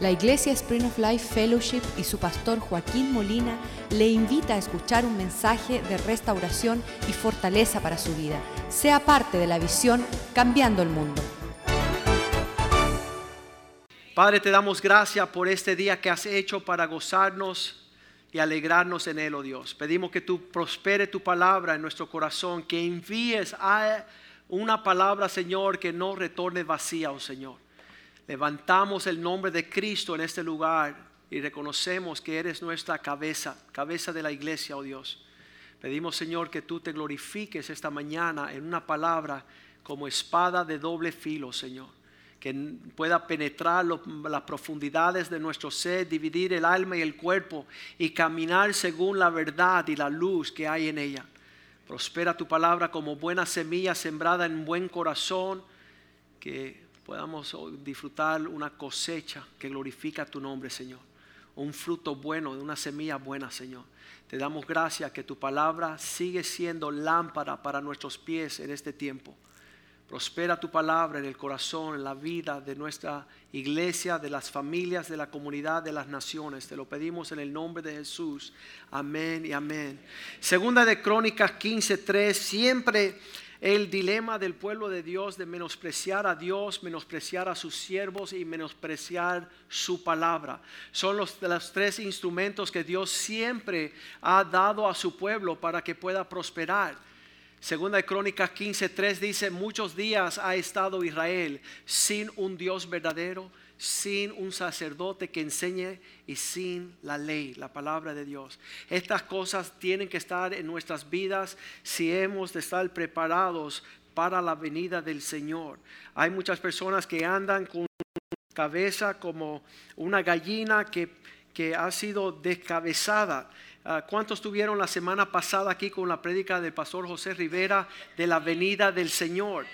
La Iglesia Spring of Life Fellowship y su pastor Joaquín Molina le invita a escuchar un mensaje de restauración y fortaleza para su vida. Sea parte de la visión Cambiando el Mundo. Padre, te damos gracias por este día que has hecho para gozarnos y alegrarnos en él, oh Dios. Pedimos que tú prospere tu palabra en nuestro corazón, que envíes a una palabra, Señor, que no retorne vacía, oh Señor. Levantamos el nombre de Cristo en este lugar y reconocemos que eres nuestra cabeza, cabeza de la iglesia, oh Dios. Pedimos, Señor, que tú te glorifiques esta mañana en una palabra como espada de doble filo, Señor. Que pueda penetrar las profundidades de nuestro ser, dividir el alma y el cuerpo y caminar según la verdad y la luz que hay en ella. Prospera tu palabra como buena semilla sembrada en buen corazón, que podamos disfrutar una cosecha que glorifica tu nombre, Señor. Un fruto bueno, de una semilla buena, Señor. Te damos gracias que tu palabra sigue siendo lámpara para nuestros pies en este tiempo. Prospera tu palabra en el corazón, en la vida de nuestra iglesia, de las familias, de la comunidad, de las naciones. Te lo pedimos en el nombre de Jesús. Amén y amén. Segunda de Crónicas 15:3. Siempre el dilema del pueblo de Dios de menospreciar a Dios, menospreciar a sus siervos y menospreciar su palabra. Son los, los tres instrumentos que Dios siempre ha dado a su pueblo para que pueda prosperar. Segunda de Crónicas 15:3 dice, muchos días ha estado Israel sin un Dios verdadero sin un sacerdote que enseñe y sin la ley, la palabra de Dios. Estas cosas tienen que estar en nuestras vidas si hemos de estar preparados para la venida del Señor. Hay muchas personas que andan con cabeza como una gallina que, que ha sido descabezada. Ah, ¿Cuántos tuvieron la semana pasada aquí con la prédica del pastor José Rivera de la venida del Señor?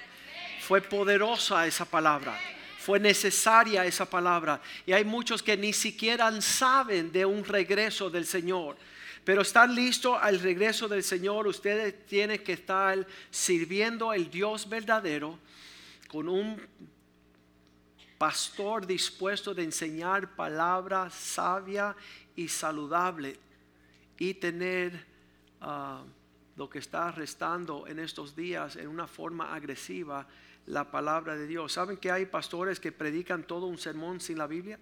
Fue poderosa esa palabra fue necesaria esa palabra. Y hay muchos que ni siquiera saben de un regreso del Señor. Pero están listos al regreso del Señor. Ustedes tienen que estar sirviendo al Dios verdadero con un pastor dispuesto de enseñar palabra sabia y saludable y tener ah, lo que está restando en estos días en una forma agresiva la palabra de Dios. ¿Saben que hay pastores que predican todo un sermón sin la Biblia?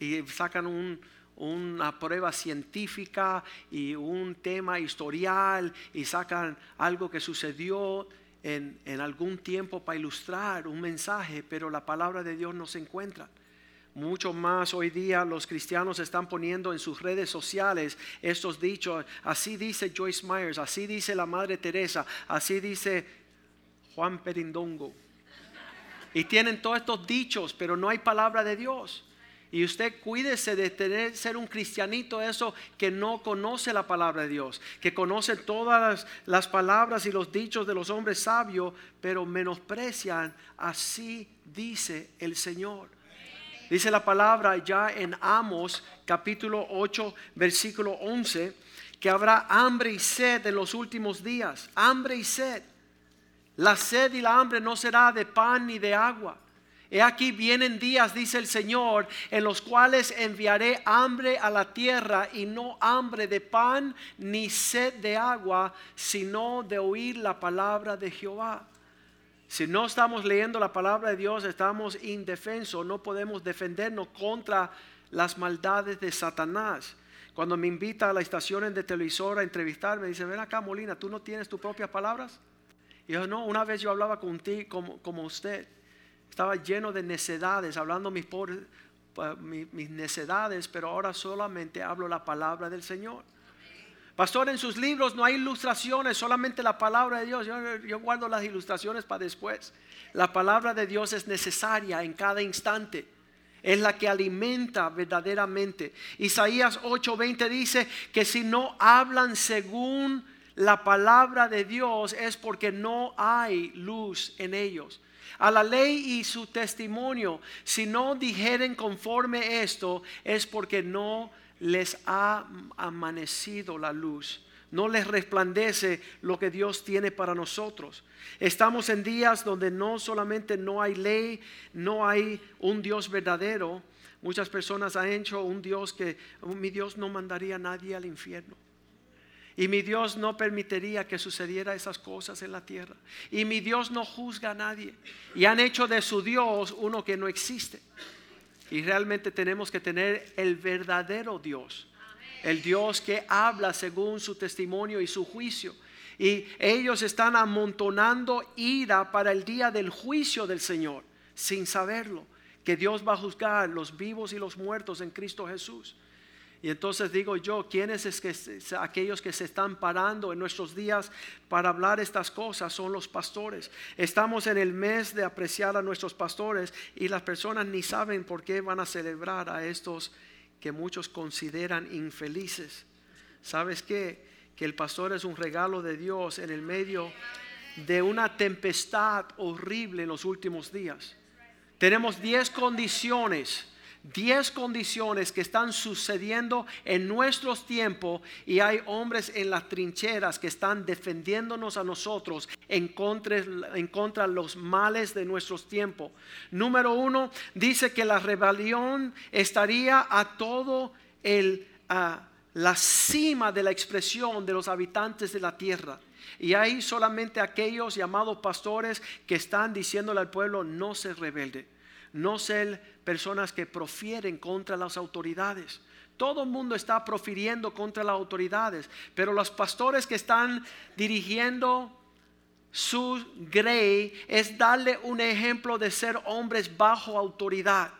Y sacan una prueba científica y un tema historial y sacan algo que sucedió en, en, algún tiempo para ilustrar un mensaje, pero la palabra de Dios no se encuentra. Mucho más hoy día los cristianos están poniendo en sus redes sociales estos dichos, así dice Joyce Myers, así dice la Madre Teresa, así dice Juan Perindongo. Y tienen todos estos dichos, pero no hay palabra de Dios. Y usted cuídese de tener, ser un cristianito, eso que no conoce la palabra de Dios, que conoce todas las, palabras y los dichos de los hombres sabios, pero menosprecian, así dice el Señor. Dice la palabra ya en Amos capítulo 8 versículo 11 que habrá hambre y sed en los últimos días, hambre y sed. La sed y la hambre no será de pan ni de agua. He aquí vienen días, dice el Señor, en los cuales enviaré hambre a la tierra y no hambre de pan ni sed de agua, sino de oír la palabra de Jehová. Si no estamos leyendo la palabra de Dios, estamos indefensos, no podemos defendernos contra las maldades de Satanás. Cuando me invita a las estaciones de televisor a entrevistarme, dice, ven acá Molina, ¿tú no tienes tus propias palabras? Y yo, no, una vez yo hablaba contigo como, como usted. Estaba lleno de necedades, hablando mis, mis, mis necedades, pero ahora solamente hablo la palabra del Señor. Pastor, en sus libros no hay ilustraciones, solamente la palabra de Dios. Yo, yo, guardo las ilustraciones para después. La palabra de Dios es necesaria en cada instante. Es la que alimenta verdaderamente. Isaías 8:20 dice que si no hablan según la palabra de Dios es porque no hay luz en ellos. A la ley y su testimonio, si no dijeren conforme esto, es porque no les ha amanecido la luz. no les resplandece lo que Dios tiene para nosotros. Estamos en días donde no solamente no hay ley, no hay un Dios verdadero. Muchas personas han hecho un Dios que mi Dios no mandaría a nadie al infierno. Y mi Dios no permitiría que sucediera esas cosas en la tierra. Y mi Dios no juzga a nadie. Y han hecho de su Dios uno que no existe. Y realmente tenemos que tener el verdadero Dios. El Dios que habla según su testimonio y su juicio. Y ellos están amontonando ira para el día del juicio del Señor, sin saberlo, que Dios va a juzgar los vivos y los muertos en Cristo Jesús. Y entonces digo yo, ¿quiénes es que aquellos que se están parando en nuestros días para hablar estas cosas son los pastores? Estamos en el mes de apreciar a nuestros pastores y las personas ni saben por qué van a celebrar a estos que muchos consideran infelices. ¿Sabes qué? Que el pastor es un regalo de Dios en el medio de una tempestad horrible en los últimos días. Tenemos 10 condiciones 10 condiciones que están sucediendo en nuestros tiempos y hay hombres en las trincheras que están defendiéndonos a nosotros en contra, en contra de los males de nuestros tiempos. Número uno, dice que la rebelión estaría a todo el... la cima de la expresión de los habitantes de la tierra. Y hay solamente aquellos llamados pastores que están diciéndole al pueblo, no se rebelde no ser personas que profieren contra las autoridades. Todo el mundo está profiriendo contra las autoridades, pero los pastores que están dirigiendo su grey es darle un ejemplo de ser hombres bajo autoridad.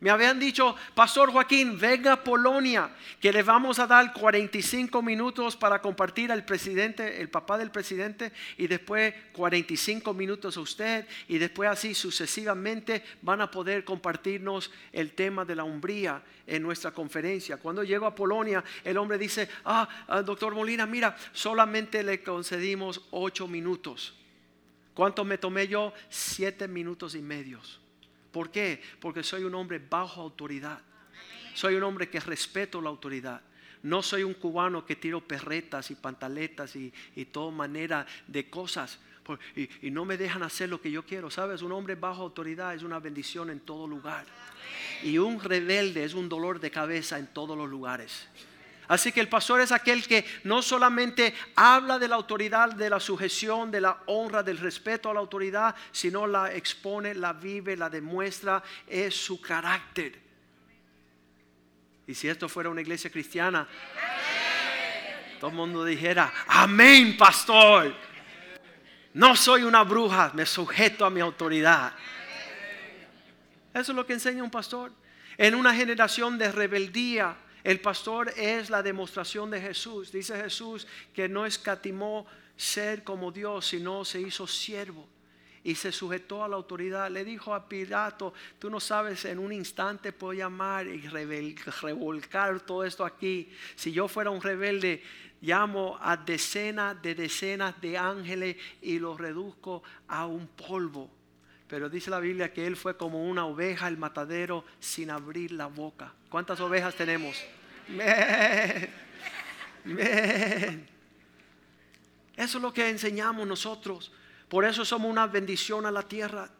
Me habían dicho, Pastor Joaquín, venga a Polonia, que le vamos a dar 45 minutos para compartir al presidente, el papá del presidente, y después 45 minutos a usted, y después así sucesivamente van a poder compartirnos el tema de la umbría en nuestra conferencia. Cuando llego a Polonia, el hombre dice, ah, ah doctor Molina, mira, solamente le concedimos 8 minutos. ¿Cuánto me tomé yo? Siete minutos y medios. ¿Por qué? Porque soy un hombre bajo autoridad. Soy un hombre que respeto la autoridad. No soy un cubano que tiro perretas y pantaletas y, y toda manera de cosas. Y, y, no me dejan hacer lo que yo quiero. ¿Sabes? Un hombre bajo autoridad es una bendición en todo lugar. Y un rebelde es un dolor de cabeza en todos los lugares. Así que el pastor es aquel que no solamente habla de la autoridad, de la sujeción, de la honra, del respeto a la autoridad, sino la expone, la vive, la demuestra, es su carácter. Y si esto fuera una iglesia cristiana, todo el mundo dijera, amén, pastor. No soy una bruja, me sujeto a mi autoridad. Eso es lo que enseña un pastor. En una generación de rebeldía, el pastor es la demostración de Jesús. Dice Jesús que no escatimó ser como Dios, sino se hizo siervo y se sujetó a la autoridad. Le dijo a Pilato, tú no sabes, en un instante puedo llamar y revolcar todo esto aquí. Si yo fuera un rebelde, llamo a decenas de decenas de ángeles y los reduzco a un polvo. Pero dice la Biblia que él fue como una oveja al matadero sin abrir la boca. ¿Cuántas ovejas tenemos? Eso es lo que enseñamos nosotros. Por eso somos una bendición a la tierra.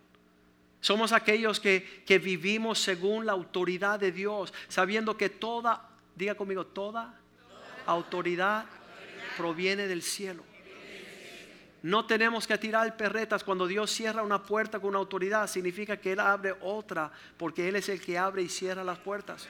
Somos aquellos que, que vivimos según la autoridad de Dios, sabiendo que toda, diga conmigo, toda, autoridad proviene del cielo. No tenemos que tirar perretas. Cuando Dios cierra una puerta con una autoridad, significa que Él abre otra, porque Él es el que abre y cierra las puertas.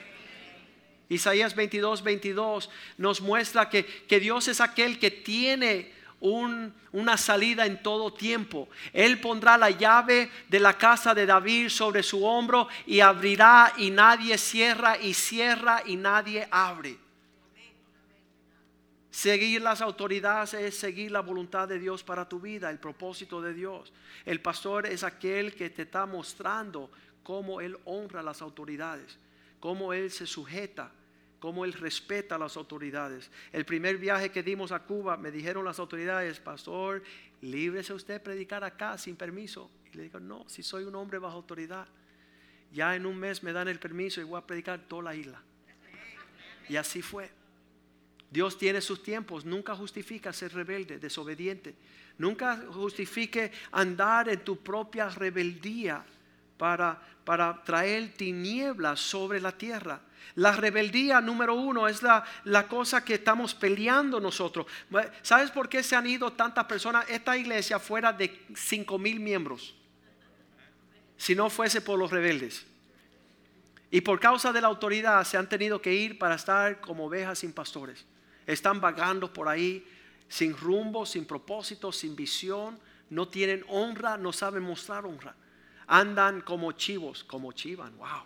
Isaías 22, 22 nos muestra que, que Dios es aquel que tiene una salida en todo tiempo. Él pondrá la llave de la casa de David sobre su hombro y abrirá y nadie cierra y cierra y nadie abre. Seguir las autoridades es seguir la voluntad de Dios para tu vida, el propósito de Dios. El pastor es aquel que te está mostrando cómo él honra las autoridades, cómo él se sujeta, cómo él respeta las autoridades. El primer viaje que dimos a Cuba, me dijeron las autoridades, pastor, líbrese usted predicar acá sin permiso. Y le digo, no, si soy un hombre bajo autoridad, ya en un mes me dan el permiso y voy a predicar toda la isla. Y así fue. Dios tiene sus tiempos, nunca justifica ser rebelde, desobediente. Nunca justifique andar en tu propia rebeldía para, para traer tinieblas sobre la tierra. La rebeldía número uno es la, la, cosa que estamos peleando nosotros. ¿Sabes por qué se han ido tantas personas? Esta iglesia fuera de cinco mil miembros. Si no fuese por los rebeldes. Y por causa de la autoridad se han tenido que ir para estar como ovejas sin pastores. Están vagando por ahí sin rumbo, sin propósito, sin visión. No tienen honra, no saben mostrar honra. Andan como chivos, como chivan, wow.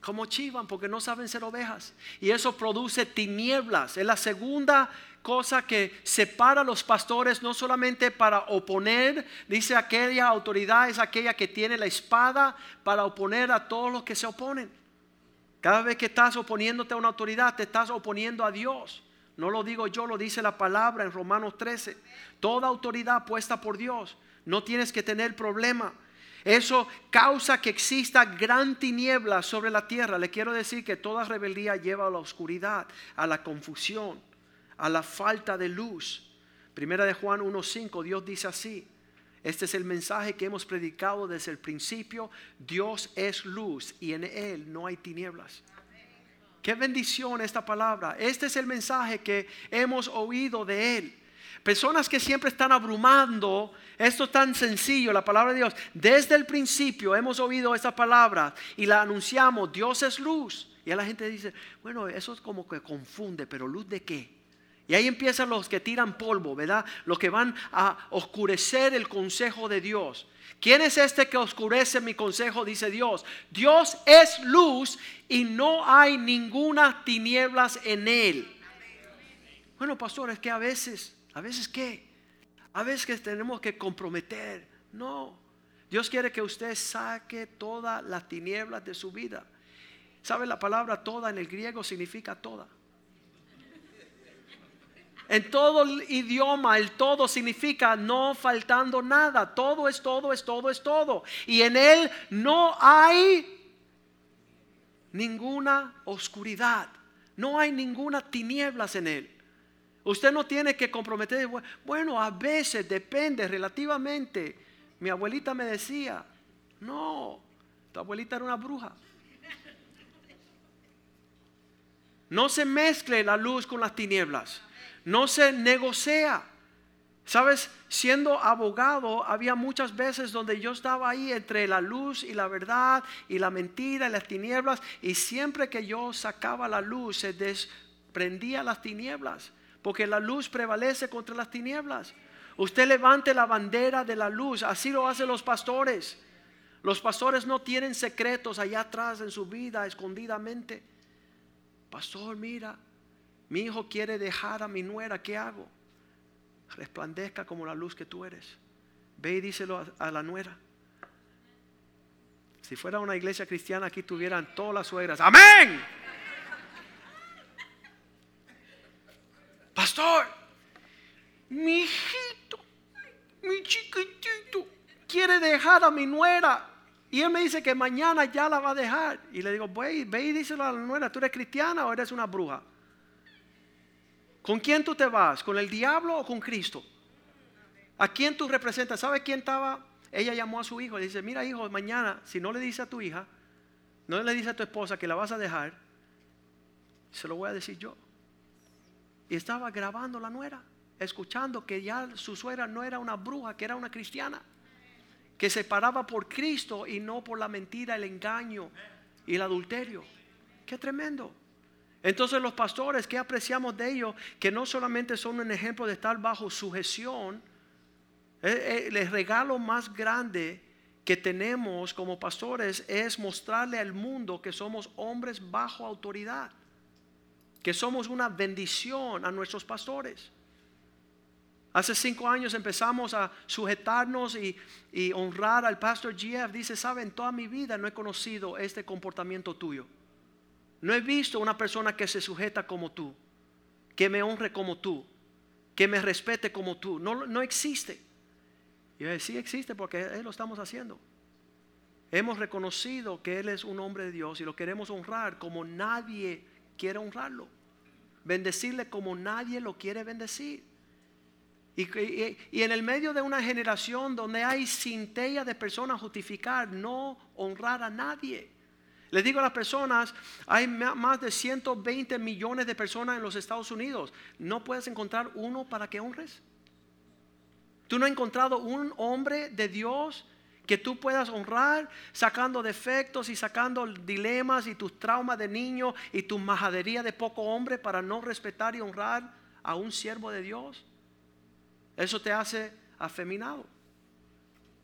Como chivan porque no saben ser ovejas. Y eso produce tinieblas. Es la segunda cosa que separa a los pastores no solamente para oponer, dice aquella autoridad es aquella que tiene la espada para oponer a todos los que se oponen. Cada vez que estás oponiéndote a una autoridad, te estás oponiendo a Dios. No lo digo yo, lo dice la palabra en Romanos 13. Toda autoridad puesta por Dios. No tienes que tener problema. Eso causa que exista gran tiniebla sobre la tierra. Le quiero decir que toda rebeldía lleva a la oscuridad, a la confusión, a la falta de luz. Primera de Juan 1.5, Dios dice así. Este es el mensaje que hemos predicado desde el principio. Dios es luz y en Él no hay tinieblas. Qué bendición esta palabra. Este es el mensaje que hemos oído de Él. Personas que siempre están abrumando, esto es tan sencillo, la palabra de Dios. Desde el principio hemos oído esta palabra y la anunciamos, Dios es luz. Y a la gente dice, bueno, eso es como que confunde, pero luz de qué? Y ahí empiezan los que tiran polvo, ¿verdad? Los que van a oscurecer el consejo de Dios. ¿Quién es este que oscurece mi consejo? Dice Dios. Dios es luz y no hay ninguna tinieblas en él. Bueno, pastor, es que a veces, a veces qué? A veces que tenemos que comprometer. No. Dios quiere que usted saque todas las tinieblas de su vida. ¿Sabe la palabra toda en el griego significa toda? En todo el idioma, el todo significa no faltando nada. Todo es todo, es todo, es todo. Y en Él no hay ninguna oscuridad. No hay ninguna tinieblas en Él. Usted no tiene que comprometer. Bueno, a veces depende relativamente. Mi abuelita me decía, no, tu abuelita era una bruja. No se mezcle la luz con las tinieblas no se negocia. Sabes, siendo abogado, había muchas veces donde yo estaba ahí entre la luz y la verdad y la mentira y las tinieblas, y siempre que yo sacaba la luz se desprendía las tinieblas, porque la luz prevalece contra las tinieblas. Usted levante la bandera de la luz, así lo hacen los pastores. Los pastores no tienen secretos allá atrás en su vida, escondidamente. Pastor, mira, mi hijo quiere dejar a mi nuera, ¿qué hago? Resplandezca como la luz que tú eres. Ve y díselo a, la nuera. Si fuera una iglesia cristiana, aquí tuvieran todas las suegras. Amén. Pastor, mi hijito, mi chiquitito, quiere dejar a mi nuera. Y él me dice que mañana ya la va a dejar. Y le digo, ve, ve y díselo a la nuera, ¿tú eres cristiana o eres una bruja? ¿Con quién tú te vas? ¿Con el diablo o con Cristo? ¿A quién tú representas? ¿Sabe quién estaba? Ella llamó a su hijo y dice, mira hijo, mañana si no le dice a tu hija, no le dice a tu esposa que la vas a dejar, se lo voy a decir yo. Y estaba grabando la nuera, escuchando que ya su suegra no era una bruja, que era una cristiana, que se paraba por Cristo y no por la mentira, el engaño y el adulterio. Qué tremendo. Entonces los pastores, ¿qué apreciamos de ellos? Que no solamente son un ejemplo de estar bajo sujeción, eh, eh, el regalo más grande que tenemos como pastores es mostrarle al mundo que somos hombres bajo autoridad, que somos una bendición a nuestros pastores. Hace cinco años empezamos a sujetarnos y, y honrar al pastor Jeff. Dice, saben, toda mi vida no he conocido este comportamiento tuyo. No he visto una persona que se sujeta como tú, que me honre como tú, que me respete como tú. No, no existe. Y yo sí existe porque Él lo estamos haciendo. Hemos reconocido que Él es un hombre de Dios y lo queremos honrar como nadie quiere honrarlo. bendecirle como nadie lo quiere bendecir. Y, en el medio de una generación donde hay centella de personas justificar no honrar a nadie. Les digo a las personas, hay más de 120 millones de personas en los Estados Unidos. ¿No puedes encontrar uno para que honres? ¿Tú no has encontrado un hombre de Dios que tú puedas honrar sacando defectos y sacando dilemas y tus traumas de niño y tu majadería de poco hombre para no respetar y honrar a un siervo de Dios? Eso te hace afeminado.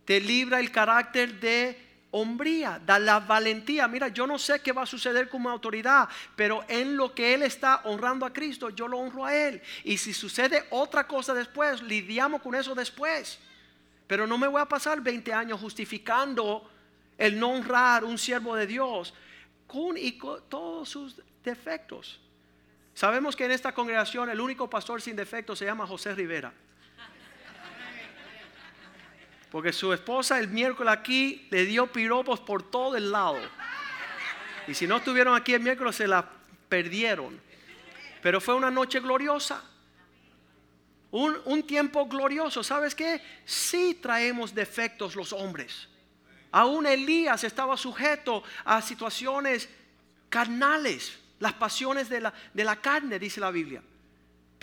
Te libra el carácter de hombría, da la valentía. Mira, yo no sé qué va a suceder como autoridad, pero en lo que Él está honrando a Cristo, yo lo honro a Él. Y si sucede otra cosa después, lidiamos con eso después. Pero no me voy a pasar 20 años justificando el no honrar un siervo de Dios con y con todos sus defectos. Sabemos que en esta congregación el único pastor sin defectos se llama José Rivera. Porque su esposa el miércoles aquí le dio piropos por todo el lado. Y si no estuvieron aquí el miércoles se la perdieron. Pero fue una noche gloriosa. Un, un tiempo glorioso. ¿Sabes qué? Sí traemos defectos los hombres. Aún Elías estaba sujeto a situaciones carnales, las pasiones de la, de la carne, dice la Biblia.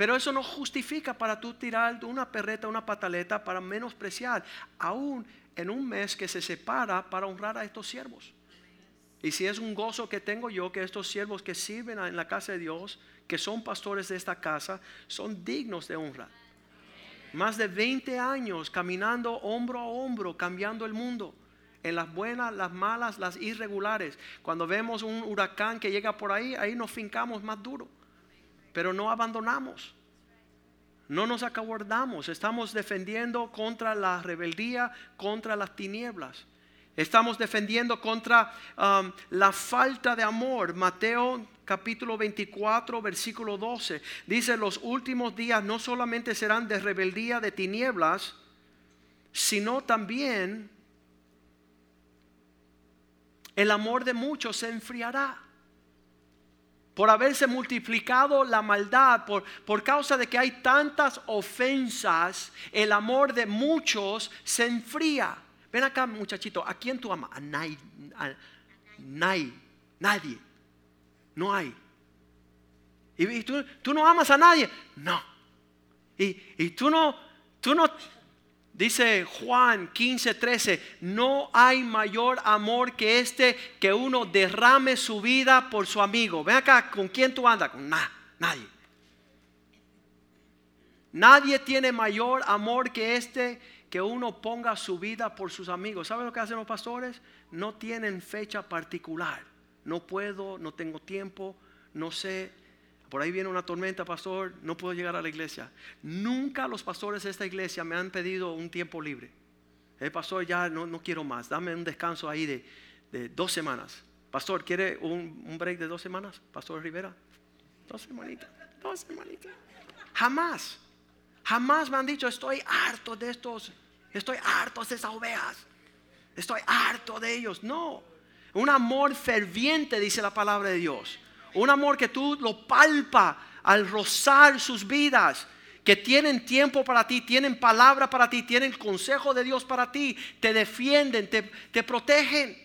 Pero eso no justifica para tú tirar una perreta, una pataleta para menospreciar, aún en un mes que se separa para honrar a estos siervos. Y si es un gozo que tengo yo, que estos siervos que sirven en la casa de Dios, que son pastores de esta casa, son dignos de honra. Más de 20 años caminando hombro a hombro, cambiando el mundo. En las buenas, las malas, las irregulares. Cuando vemos un huracán que llega por ahí, ahí nos fincamos más duro. Pero no abandonamos. No nos acobardamos. Estamos defendiendo contra la rebeldía, contra las tinieblas. Estamos defendiendo contra um, la falta de amor. Mateo capítulo 24, versículo 12. Dice, los últimos días no solamente serán de rebeldía, de tinieblas, sino también el amor de muchos se enfriará. Por haberse multiplicado la maldad, por, por causa de que hay tantas ofensas, el amor de muchos se enfría. Ven acá, muchachito, ¿a quién tú amas? A nadie. Nadie. Nadie. No hay. ¿Y, y tú, tú no amas a nadie? No. Y, y tú no, tú no, dice Juan 15, 13, no hay mayor amor que este que uno derrame su vida por su amigo. Ven acá, ¿con quién tú andas? Con nadie. Nadie tiene mayor amor que este que uno ponga su vida por sus amigos. ¿Saben lo que hacen los pastores? No tienen fecha particular. No puedo, no tengo tiempo, no sé. Por ahí viene una tormenta, pastor, no puedo llegar a la iglesia. Nunca los pastores de esta iglesia me han pedido un tiempo libre. El pastor ya no, no quiero más, dame un descanso ahí de, de dos semanas. Pastor, ¿quiere un, un break de dos semanas? Pastor Rivera. Dos semanitas, dos semanitas. Jamás. Jamás me han dicho, estoy harto de estos, estoy harto de esas ovejas, estoy harto de ellos. No, un amor ferviente, dice la palabra de Dios. Un amor que tú lo palpa al rozar sus vidas, que tienen tiempo para ti, tienen palabra para ti, tienen consejo de Dios para ti, te defienden, te, te protegen.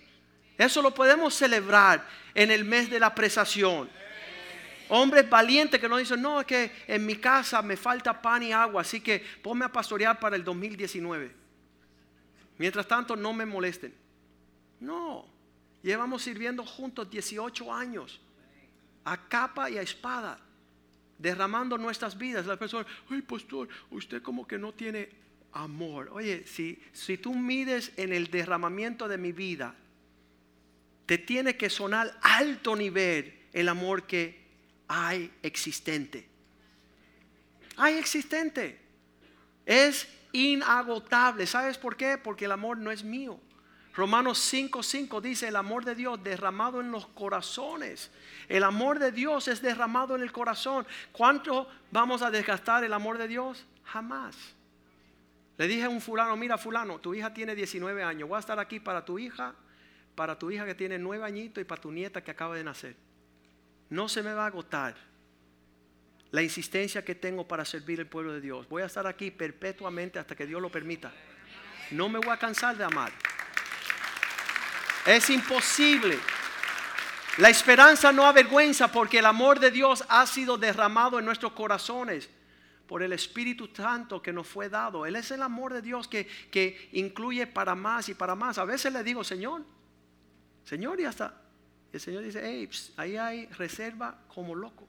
Eso lo podemos celebrar en el mes de la presación. Hombres valientes que no dicen, no, es que en mi casa me falta pan y agua, así que ponme a pastorear para el 2019. Mientras tanto, no me molesten. No, llevamos sirviendo juntos 18 años, a capa y a espada, derramando nuestras vidas. La persona, ay, pastor, usted como que no tiene amor. Oye, si, si tú mides en el derramamiento de mi vida, te tiene que sonar alto nivel el amor que hay existente. Hay existente. Es inagotable. ¿Sabes por qué? Porque el amor no es mío. Romanos 5:5 dice, el amor de Dios derramado en los corazones. El amor de Dios es derramado en el corazón. ¿Cuánto vamos a desgastar el amor de Dios? Jamás. Le dije a un fulano, mira fulano, tu hija tiene 19 años, voy a estar aquí para tu hija, para tu hija que tiene 9 añitos y para tu nieta que acaba de nacer. No se me va a agotar la insistencia que tengo para servir el pueblo de Dios. Voy a estar aquí perpetuamente hasta que Dios lo permita. No me voy a cansar de amar. Es imposible. La esperanza no avergüenza porque el amor de Dios ha sido derramado en nuestros corazones por el Espíritu Santo que nos fue dado. Él es el amor de Dios que, que incluye para más y para más. A veces le digo, Señor, Señor, y hasta el Señor dice, hey, ahí hay reserva como loco.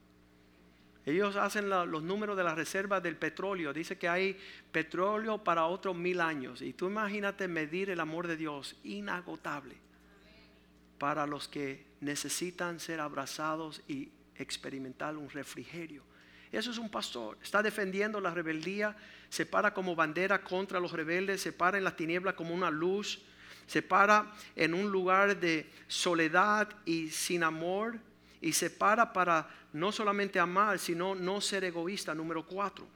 Ellos hacen los números de las reservas del petróleo. Dice que hay petróleo para otros mil años. Y tú imagínate medir el amor de Dios inagotable para los que necesitan ser abrazados y experimentar un refrigerio. Eso es un pastor. Está defendiendo la rebeldía. Se para como bandera contra los rebeldes. Se para en la tiniebla como una luz. Se para en un lugar de soledad y sin amor. Y se para para no solamente amar, sino no ser egoísta. Número cuatro.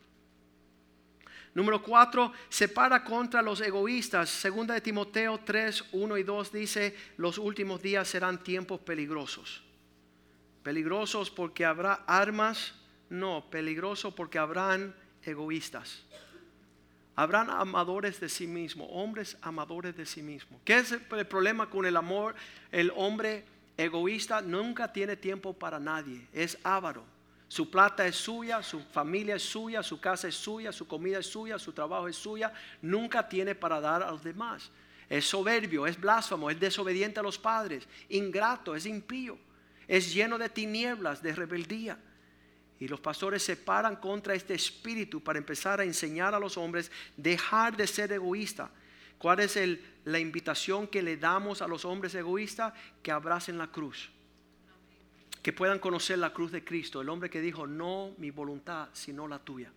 Número cuatro, se para contra los egoístas. Segunda de Timoteo 3, 1 y 2 dice, los últimos días serán tiempos peligrosos. Peligrosos porque habrá armas no, peligroso porque habrán egoístas. Habrán amadores de sí mismo, hombres amadores de sí mismo. ¿Qué es el problema con el amor? El hombre egoísta nunca tiene tiempo para nadie, es avaro. Su plata es suya, su familia es suya, su casa es suya, su comida es suya, su trabajo es suya. Nunca tiene para dar a los demás. Es soberbio, es blasfemo, es desobediente a los padres, ingrato, es impío, es lleno de tinieblas, de rebeldía. Y los pastores se paran contra este espíritu para empezar a enseñar a los hombres dejar de ser egoísta. ¿Cuál es la invitación que le damos a los hombres egoístas? Que abracen la cruz. Que puedan conocer la cruz de Cristo. El hombre que dijo, no mi voluntad, sino la tuya.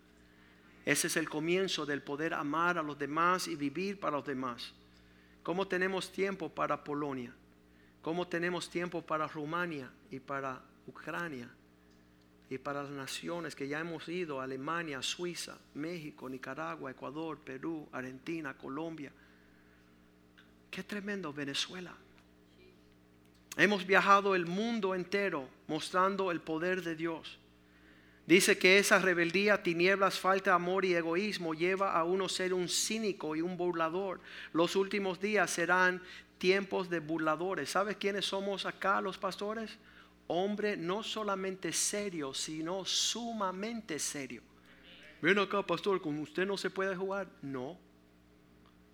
Ese es el comienzo del poder amar a los demás y vivir para los demás. ¿Cómo tenemos tiempo para Polonia? ¿Cómo tenemos tiempo para Rumania y para Ucrania? y para las naciones que ya hemos ido, Alemania, Suiza, México, Nicaragua, Ecuador, Perú, Argentina, Colombia. Qué tremendo Venezuela. Hemos viajado el mundo entero mostrando el poder de Dios. Dice que esa rebeldía, tinieblas, falta de amor y egoísmo lleva a uno ser un cínico y un burlador. Los últimos días serán tiempos de burladores. ¿Sabes quiénes somos acá los pastores? hombre no solamente serio, sino sumamente serio. Ven acá, pastor, con usted no se puede jugar. No.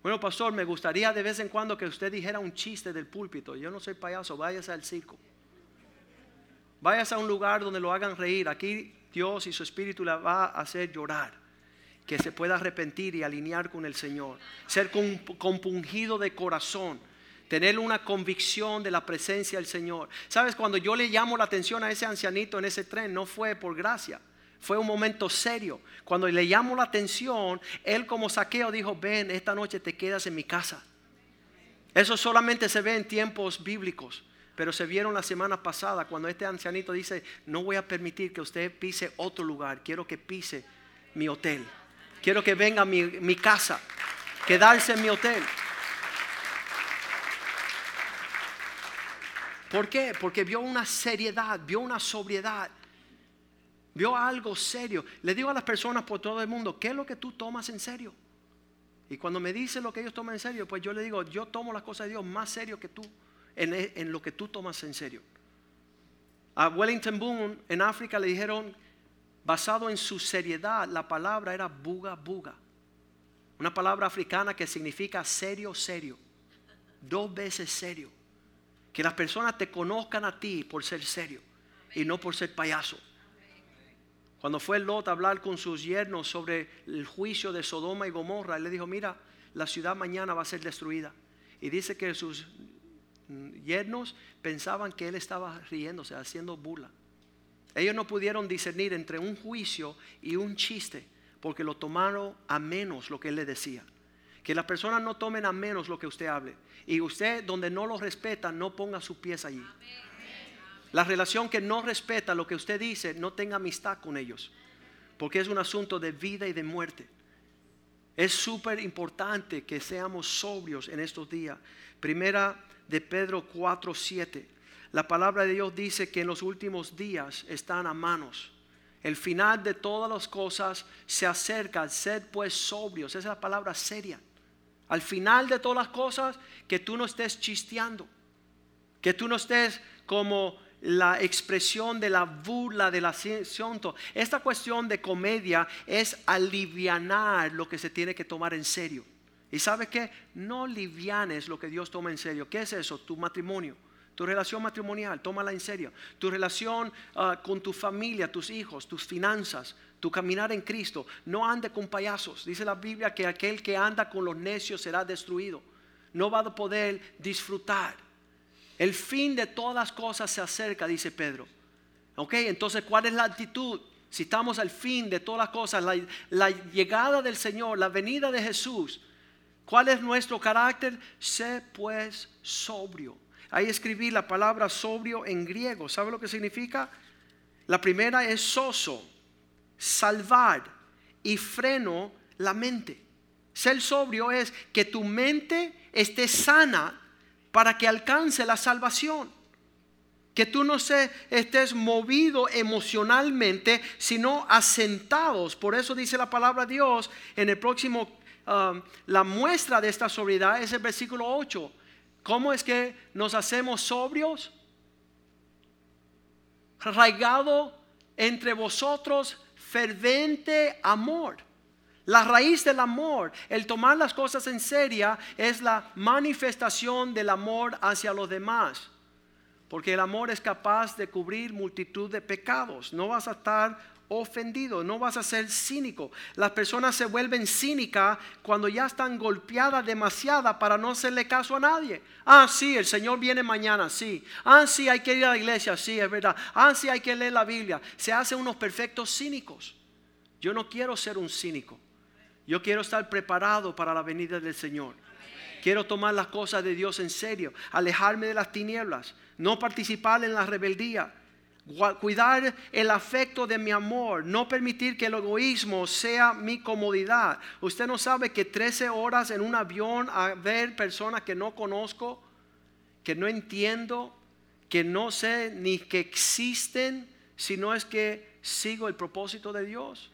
Bueno, pastor, me gustaría de vez en cuando que usted dijera un chiste del púlpito. Yo no soy payaso, váyase al circo. Váyase a un lugar donde lo hagan reír. Aquí Dios y su Espíritu la va a hacer llorar. Que se pueda arrepentir y alinear con el Señor. Ser compungido de corazón tener una convicción de la presencia del Señor. Sabes, cuando yo le llamo la atención a ese ancianito en ese tren, no fue por gracia, fue un momento serio. Cuando le llamo la atención, él como saqueo dijo, ven, esta noche te quedas en mi casa. Eso solamente se ve en tiempos bíblicos, pero se vieron la semana pasada cuando este ancianito dice, no voy a permitir que usted pise otro lugar, quiero que pise mi hotel, quiero que venga a mi, mi casa, quedarse en mi hotel. ¿Por qué? Porque vio una seriedad, vio una sobriedad, vio algo serio. Le digo a las personas por todo el mundo, ¿qué es lo que tú tomas en serio? Y cuando me dicen lo que ellos toman en serio, pues yo le digo, yo tomo las cosas de Dios más serio que tú, en, en lo que tú tomas en serio. A Wellington Boone en África le dijeron, basado en su seriedad, la palabra era buga buga. Una palabra africana que significa serio, serio. Dos veces serio. Que las personas te conozcan a ti por ser serio y no por ser payaso. Cuando fue Lot a hablar con sus yernos sobre el juicio de Sodoma y Gomorra, él le dijo, mira, la ciudad mañana va a ser destruida. Y dice que sus yernos pensaban que él estaba riéndose, haciendo burla. Ellos no pudieron discernir entre un juicio y un chiste, porque lo tomaron a menos lo que él le decía. Que las personas no tomen a menos lo que usted hable. Y usted donde no lo respeta, no ponga sus pies allí. La relación que no respeta lo que usted dice, no tenga amistad con ellos. Porque es un asunto de vida y de muerte. Es súper importante que seamos sobrios en estos días. Primera de Pedro 4, 7. La palabra de Dios dice que en los últimos días están a manos. El final de todas las cosas se acerca. Sed pues sobrios. Esa es la palabra seria. Al final de todas las cosas, que tú no estés chisteando. Que tú no estés como la expresión de la burla, de la asunto. Esta cuestión de comedia es alivianar lo que se tiene que tomar en serio. ¿Y sabe qué? No livianes lo que Dios toma en serio. ¿Qué es eso? Tu matrimonio. Tu relación matrimonial, tómala en serio. Tu relación ah, con tu familia, tus hijos, tus finanzas, tu caminar en Cristo. No ande con payasos. Dice la Biblia que aquel que anda con los necios será destruido. No va a poder disfrutar. El fin de todas cosas se acerca, dice Pedro. ¿Ok? Entonces, ¿cuál es la actitud? Si estamos al fin de todas las cosas, la, la llegada del Señor, la venida de Jesús, ¿cuál es nuestro carácter? Sé pues sobrio. Ahí escribí la palabra sobrio en griego. ¿Sabe lo que significa? La primera es soso, salvar y freno la mente. Ser sobrio es que tu mente esté sana para que alcance la salvación. Que tú no estés movido emocionalmente, sino asentados. Por eso dice la palabra Dios en el próximo, um, la muestra de esta sobriedad es el versículo 8. ¿Cómo es que nos hacemos sobrios? Raigado entre vosotros fervente amor la raíz del amor, el tomar las cosas en serio, es la manifestación del amor hacia los demás. Porque el amor es capaz de cubrir multitud de pecados. No vas a estar ofendido, no vas a ser cínico. Las personas se vuelven cínicas cuando ya están golpeadas demasiada para no hacerle caso a nadie. Ah, sí, el Señor viene mañana, sí. Ah, sí, hay que ir a la iglesia, sí, es verdad. Ah, sí, hay que leer la Biblia. Se hacen unos perfectos cínicos. Yo no quiero ser un cínico. Yo quiero estar preparado para la venida del Señor. Quiero tomar las cosas de Dios en serio, alejarme de las tinieblas, no participar en la rebeldía, cuidar el afecto de mi amor, no permitir que el egoísmo sea mi comodidad. Usted no sabe que 13 horas en un avión a ver personas que no conozco, que no entiendo, que no sé ni que existen, si no es que sigo el propósito de Dios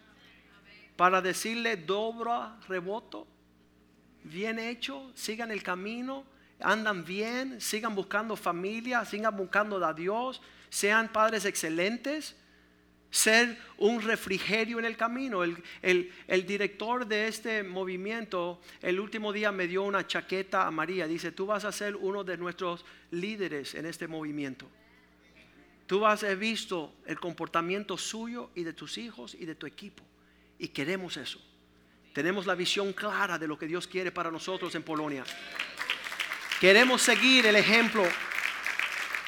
para decirle dobra reboto, bien hecho, sigan el camino, andan bien, sigan buscando familia, sigan buscando a Dios, sean padres excelentes, ser un refrigerio en el camino. El, el, director de este movimiento el último día me dio una chaqueta a María, dice, tú vas a ser uno de nuestros líderes en este movimiento. Tú has visto el comportamiento suyo y de tus hijos y de tu equipo. Y queremos eso. Tenemos la visión clara de lo que Dios quiere para nosotros en Polonia. Queremos seguir el ejemplo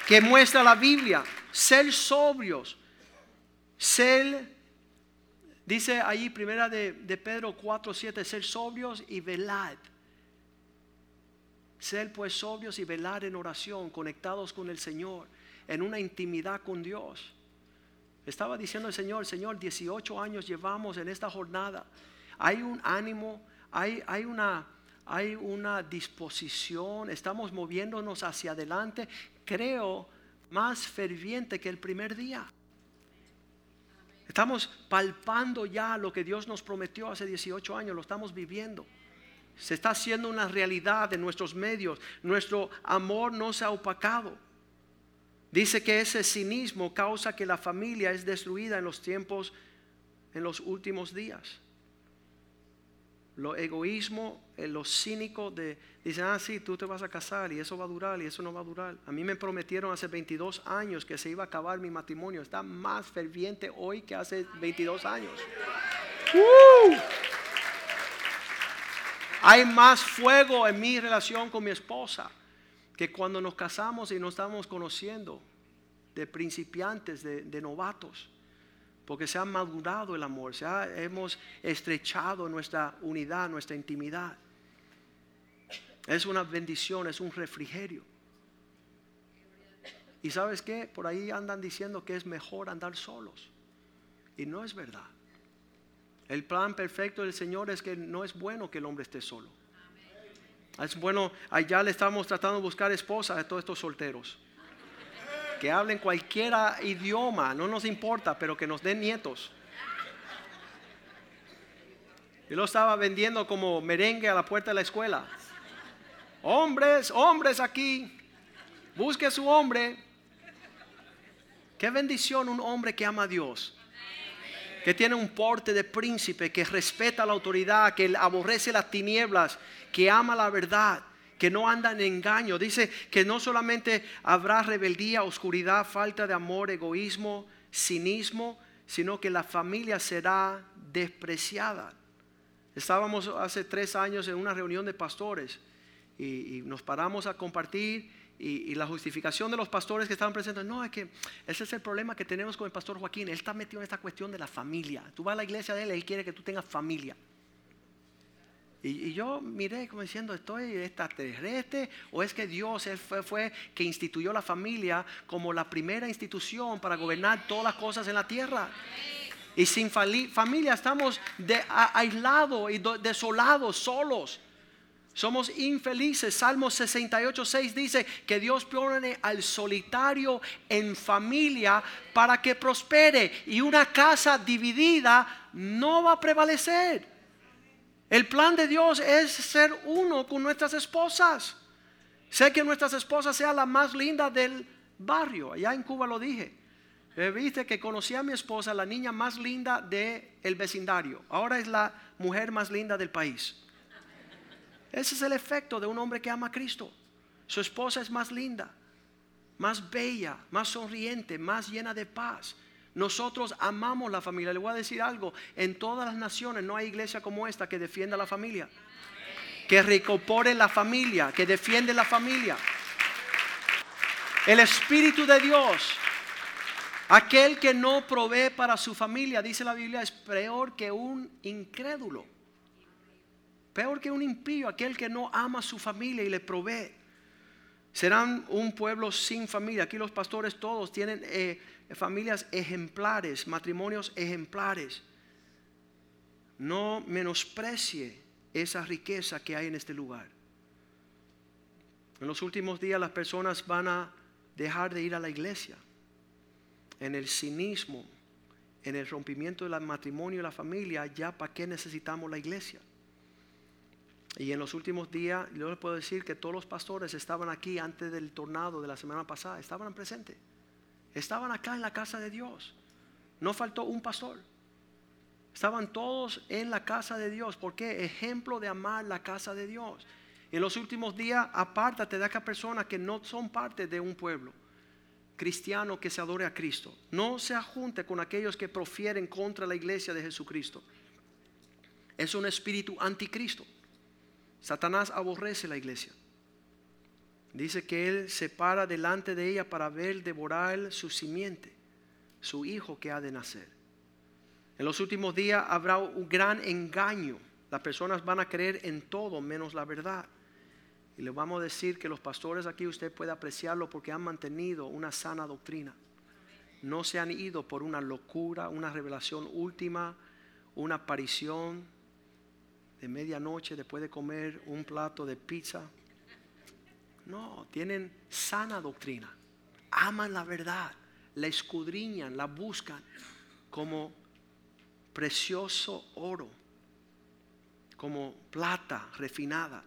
que muestra la Biblia. Ser sobrios. Ser, dice ahí primera de, de Pedro 4, 7, ser sobrios y velad. Ser pues sobrios y velar en oración, conectados con el Señor, en una intimidad con Dios. Estaba diciendo el Señor, Señor, 18 años llevamos en esta jornada. Hay un ánimo, hay, hay, una, hay una disposición, estamos moviéndonos hacia adelante, creo, más ferviente que el primer día. Estamos palpando ya lo que Dios nos prometió hace 18 años, lo estamos viviendo. Se está haciendo una realidad en nuestros medios. Nuestro amor no se ha opacado. Dice que ese cinismo causa que la familia es destruida en los tiempos, en los últimos días. Lo egoísmo, eh, lo cínico de, dicen, ah, sí, tú te vas a casar y eso va a durar y eso no va a durar. A mí me prometieron hace 22 años que se iba a acabar mi matrimonio. Está más ferviente hoy que hace 22 años. Hay más fuego en mi relación con mi esposa que cuando nos casamos y nos estamos conociendo, de principiantes, de, novatos, porque se ha madurado el amor, se ha, hemos estrechado nuestra unidad, nuestra intimidad. Es una bendición, es un refrigerio. Y sabes qué, por ahí andan diciendo que es mejor andar solos. Y no es verdad. El plan perfecto del Señor es que no es bueno que el hombre esté solo. Es bueno, allá le estamos tratando de buscar esposa a todos estos solteros. Que hablen cualquier idioma, no nos importa, pero que nos den nietos. Yo lo estaba vendiendo como merengue a la puerta de la escuela. Hombres, hombres aquí. Busque su hombre. Qué bendición un hombre que ama a Dios. Que tiene un porte de príncipe, que respeta la autoridad, que aborrece las tinieblas, que ama la verdad, que no anda en engaño. Dice que no solamente habrá rebeldía, oscuridad, falta de amor, egoísmo, cinismo, sino que la familia será despreciada. Estábamos hace tres años en una reunión de pastores y, nos paramos a compartir y, la justificación de los pastores que estaban presentes, no, es que ese es el problema que tenemos con el pastor Joaquín, él está metido en esta cuestión de la familia. Tú vas a la iglesia de él, él quiere que tú tengas familia. Y, yo miré como diciendo, ¿estoy extraterrestre? ¿O es que Dios fue, fue, que instituyó la familia como la primera institución para gobernar todas las cosas en la tierra? Y sin familia estamos aislados y desolados, solos. Somos infelices. Salmo 68, 6 dice que Dios pone al solitario en familia para que prospere. Y una casa dividida no va a prevalecer. El plan de Dios es ser uno con nuestras esposas. Sé que nuestras esposas sean la más linda del barrio. Allá en Cuba lo dije. Eh, viste que conocí a mi esposa, la niña más linda del vecindario. Ahora es la mujer más linda del país. Ese es el efecto de un hombre que ama a Cristo. Su esposa es más linda, más bella, más sonriente, más llena de paz. Nosotros amamos la familia. Le voy a decir algo. En todas las naciones no hay iglesia como esta que defienda la familia. Que recopore la familia, que defiende la familia. El Espíritu de Dios Aquel que no provee para su familia, dice la Biblia, es peor que un incrédulo. Peor que un impío, aquel que no ama a su familia y le provee. Serán un pueblo sin familia. Aquí los pastores todos tienen eh, familias ejemplares, matrimonios ejemplares. No menosprecie esa riqueza que hay en este lugar. En los últimos días las personas van a dejar de ir a la iglesia en el cinismo, en el rompimiento del matrimonio y la familia, ya para qué necesitamos la iglesia. Y en los últimos días, yo les puedo decir que todos los pastores estaban aquí antes del tornado de la semana pasada, estaban presentes. Estaban acá en la casa de Dios. No faltó un pastor. Estaban todos en la casa de Dios. ¿Por qué? Ejemplo de amar la casa de Dios. En los últimos días, apártate de aquellas personas que no son parte de un pueblo cristiano que se adore a Cristo. No se ajunte con aquellos que profieren contra la iglesia de Jesucristo. Es un espíritu anticristo. Satanás aborrece la iglesia. Dice que él se para delante de ella para ver devorar su simiente, su hijo que ha de nacer. En los últimos días habrá un gran engaño. Las personas van a creer en todo menos la verdad. Y le vamos a decir que los pastores aquí usted puede apreciarlo porque han mantenido una sana doctrina. No se han ido por una locura, una revelación última, una aparición de medianoche después de comer un plato de pizza. No, tienen sana doctrina. Aman la verdad, la escudriñan, la buscan como precioso oro, como plata refinada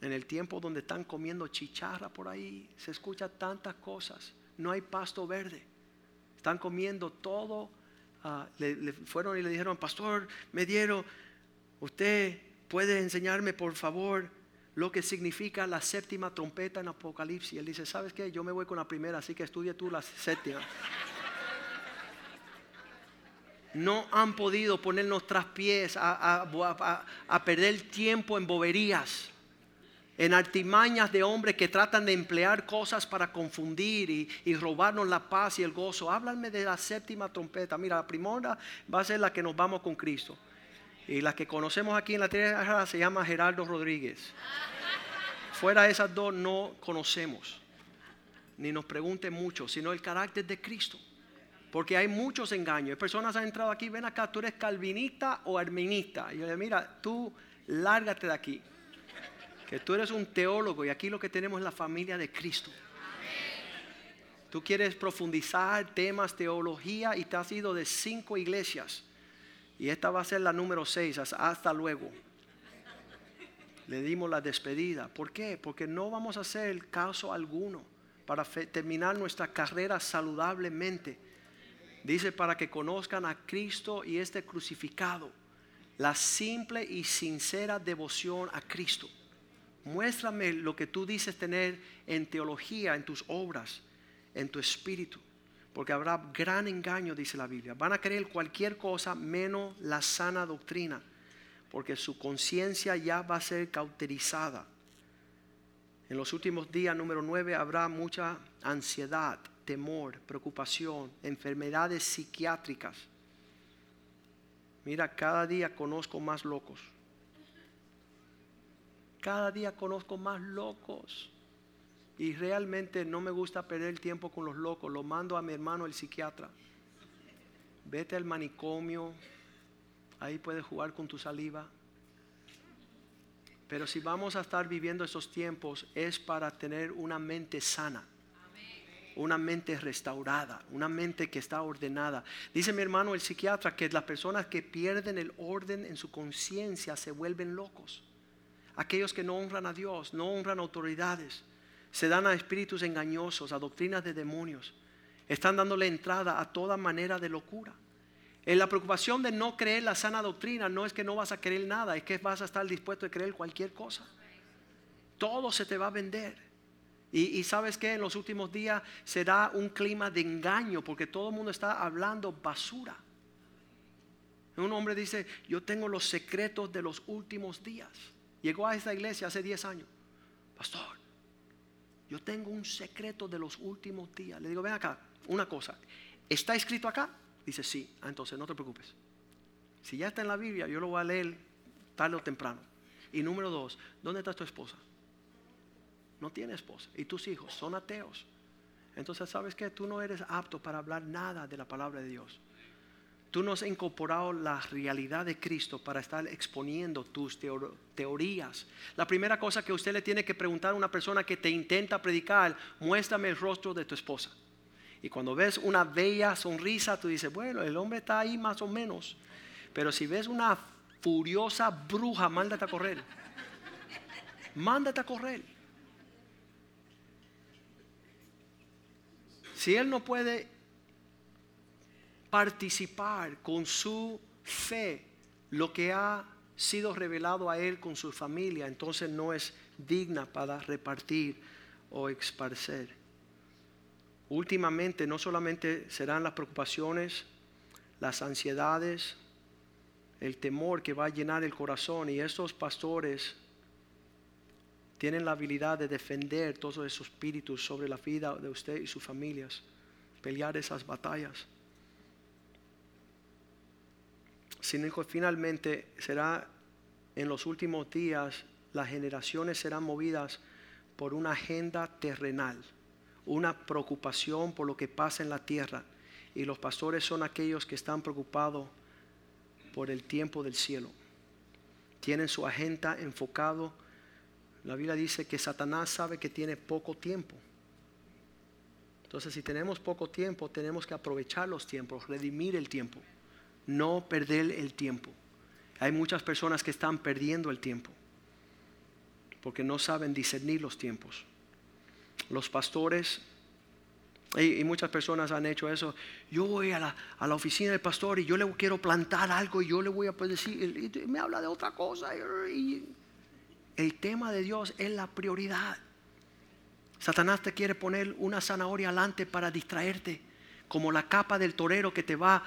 en el tiempo donde están comiendo chicharra por ahí, se escuchan tantas cosas. No hay pasto verde. Están comiendo todo. Ah, le, fueron y le dijeron, pastor, me dieron, usted puede enseñarme por favor lo que significa la séptima trompeta en Apocalipsis. Él dice, ¿sabes qué? Yo me voy con la primera, así que estudie tú la séptima. no han podido ponernos tras pies a, perder tiempo en boberías en artimañas de hombres que tratan de emplear cosas para confundir y, robarnos la paz y el gozo. Háblanme de la séptima trompeta. Mira, la primera va a ser la que nos vamos con Cristo. Y la que conocemos aquí en la tierra se llama Gerardo Rodríguez. Fuera de esas dos no conocemos. Ni nos pregunte mucho, sino el carácter de Cristo. Porque hay muchos engaños. Hay personas que han entrado aquí, ven acá, tú eres calvinista o arminista. Y yo le digo, mira, tú lárgate de aquí que tú eres un teólogo y aquí lo que tenemos es la familia de Cristo. Tú quieres profundizar temas, teología y te has ido de cinco iglesias. Y esta va a ser la número seis. Hasta luego. Le dimos la despedida. ¿Por qué? Porque no vamos a hacer caso alguno para terminar nuestra carrera saludablemente. Dice para que conozcan a Cristo y este crucificado. La simple y sincera devoción a Cristo. Muéstrame lo que tú dices tener en teología, en tus obras, en tu espíritu. Porque habrá gran engaño, dice la Biblia. Van a creer cualquier cosa menos la sana doctrina. Porque su conciencia ya va a ser cauterizada. En los últimos días, número 9, habrá mucha ansiedad, temor, preocupación, enfermedades psiquiátricas. Mira, cada día conozco más locos. Cada día conozco más locos. Y realmente no me gusta perder el tiempo con los locos. Lo mando a mi hermano el psiquiatra. Vete al manicomio. Ahí puedes jugar con tu saliva. Pero si vamos a estar viviendo esos tiempos es para tener una mente sana, una mente restaurada, una mente que está ordenada. Dice mi hermano el psiquiatra que las personas que pierden el orden en su conciencia se vuelven locos. Aquellos que no honran a Dios, no honran autoridades, se dan a espíritus engañosos, a doctrinas de demonios. Están dándole entrada a toda manera de locura. En la preocupación de no creer la sana doctrina no es que no vas a creer nada, es que vas a estar dispuesto a creer cualquier cosa. Todo se te va a vender. Y, sabes que en los últimos días será un clima de engaño porque todo el mundo está hablando basura. Un hombre dice, yo tengo los secretos de los últimos días. Llegó a esta iglesia hace 10 años. Pastor, yo tengo un secreto de los últimos días. Le digo, ven acá, una cosa. ¿Está escrito acá? Dice, sí. Ah, entonces no te preocupes. Si ya está en la Biblia, yo lo voy a leer tarde o temprano. Y número dos, ¿dónde está tu esposa? No tiene esposa. Y tus hijos son ateos. Entonces, ¿sabes qué? Tú no eres apto para hablar nada de la palabra de Dios. Tú no has incorporado la realidad de Cristo para estar exponiendo tus teorías. La primera cosa que usted le tiene que preguntar a una persona que te intenta predicar, muéstrame el rostro de tu esposa. Y cuando ves una bella sonrisa, tú dices, bueno, el hombre está ahí más o menos. Pero si ves una furiosa bruja, mándate a correr. Mándate a correr. Si él no puede participar con su fe lo que ha sido revelado a él con su familia, entonces no es digna para repartir o esparcer. Últimamente no solamente serán las preocupaciones, las ansiedades, el temor que va a llenar el corazón y estos pastores tienen la habilidad de defender todos esos espíritus sobre la vida de usted y sus familias, pelear esas batallas. Sino que finalmente será en los últimos días las generaciones serán movidas por una agenda terrenal una preocupación por lo que pasa en la tierra. Y los pastores son aquellos que están preocupados por el tiempo del cielo. Tienen su agenda enfocado. La Biblia dice que Satanás sabe que tiene poco tiempo. Entonces, si tenemos poco tiempo, tenemos que aprovechar los tiempos, redimir el tiempo, no perder el tiempo. Hay muchas personas que están perdiendo el tiempo porque no saben discernir los tiempos los pastores, y, muchas personas han hecho eso, yo voy a la, oficina del pastor y yo le quiero plantar algo y yo le voy a pues, decir, y me habla de otra cosa. El tema de Dios es la prioridad. Satanás te quiere poner una zanahoria adelante para distraerte, como la capa del torero que te va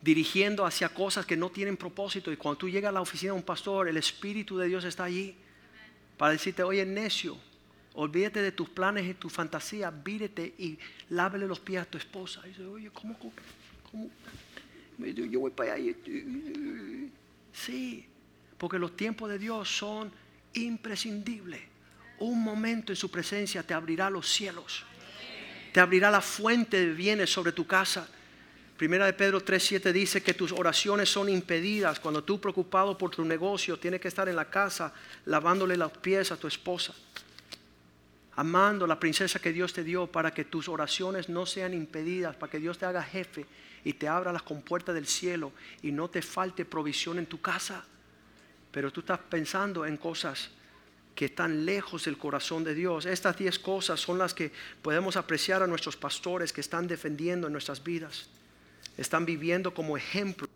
dirigiendo hacia cosas que no tienen propósito. Y cuando tú llegas a la oficina de un pastor, el Espíritu de Dios está allí para decirte, oye, necio, Olvídate de tus planes y tus fantasías, vírete y lávele los pies a tu esposa. Y dice, oye, ¿cómo? cómo? Yo voy para allá. Sí, porque los tiempos de Dios son imprescindibles. Un momento en su presencia te abrirá los cielos. Te abrirá la fuente de bienes sobre tu casa. Primera de Pedro 3:7 dice que tus oraciones son impedidas cuando tú preocupado por tu negocio tienes que estar en la casa lavándole los pies a tu esposa amando la princesa que Dios te dio para que tus oraciones no sean impedidas, para que Dios te haga jefe y te abra las compuertas del cielo y no te falte provisión en tu casa. Pero tú estás pensando en cosas que están lejos del corazón de Dios. Estas diez cosas son las que podemos apreciar a nuestros pastores que están defendiendo en nuestras vidas. Están viviendo como ejemplo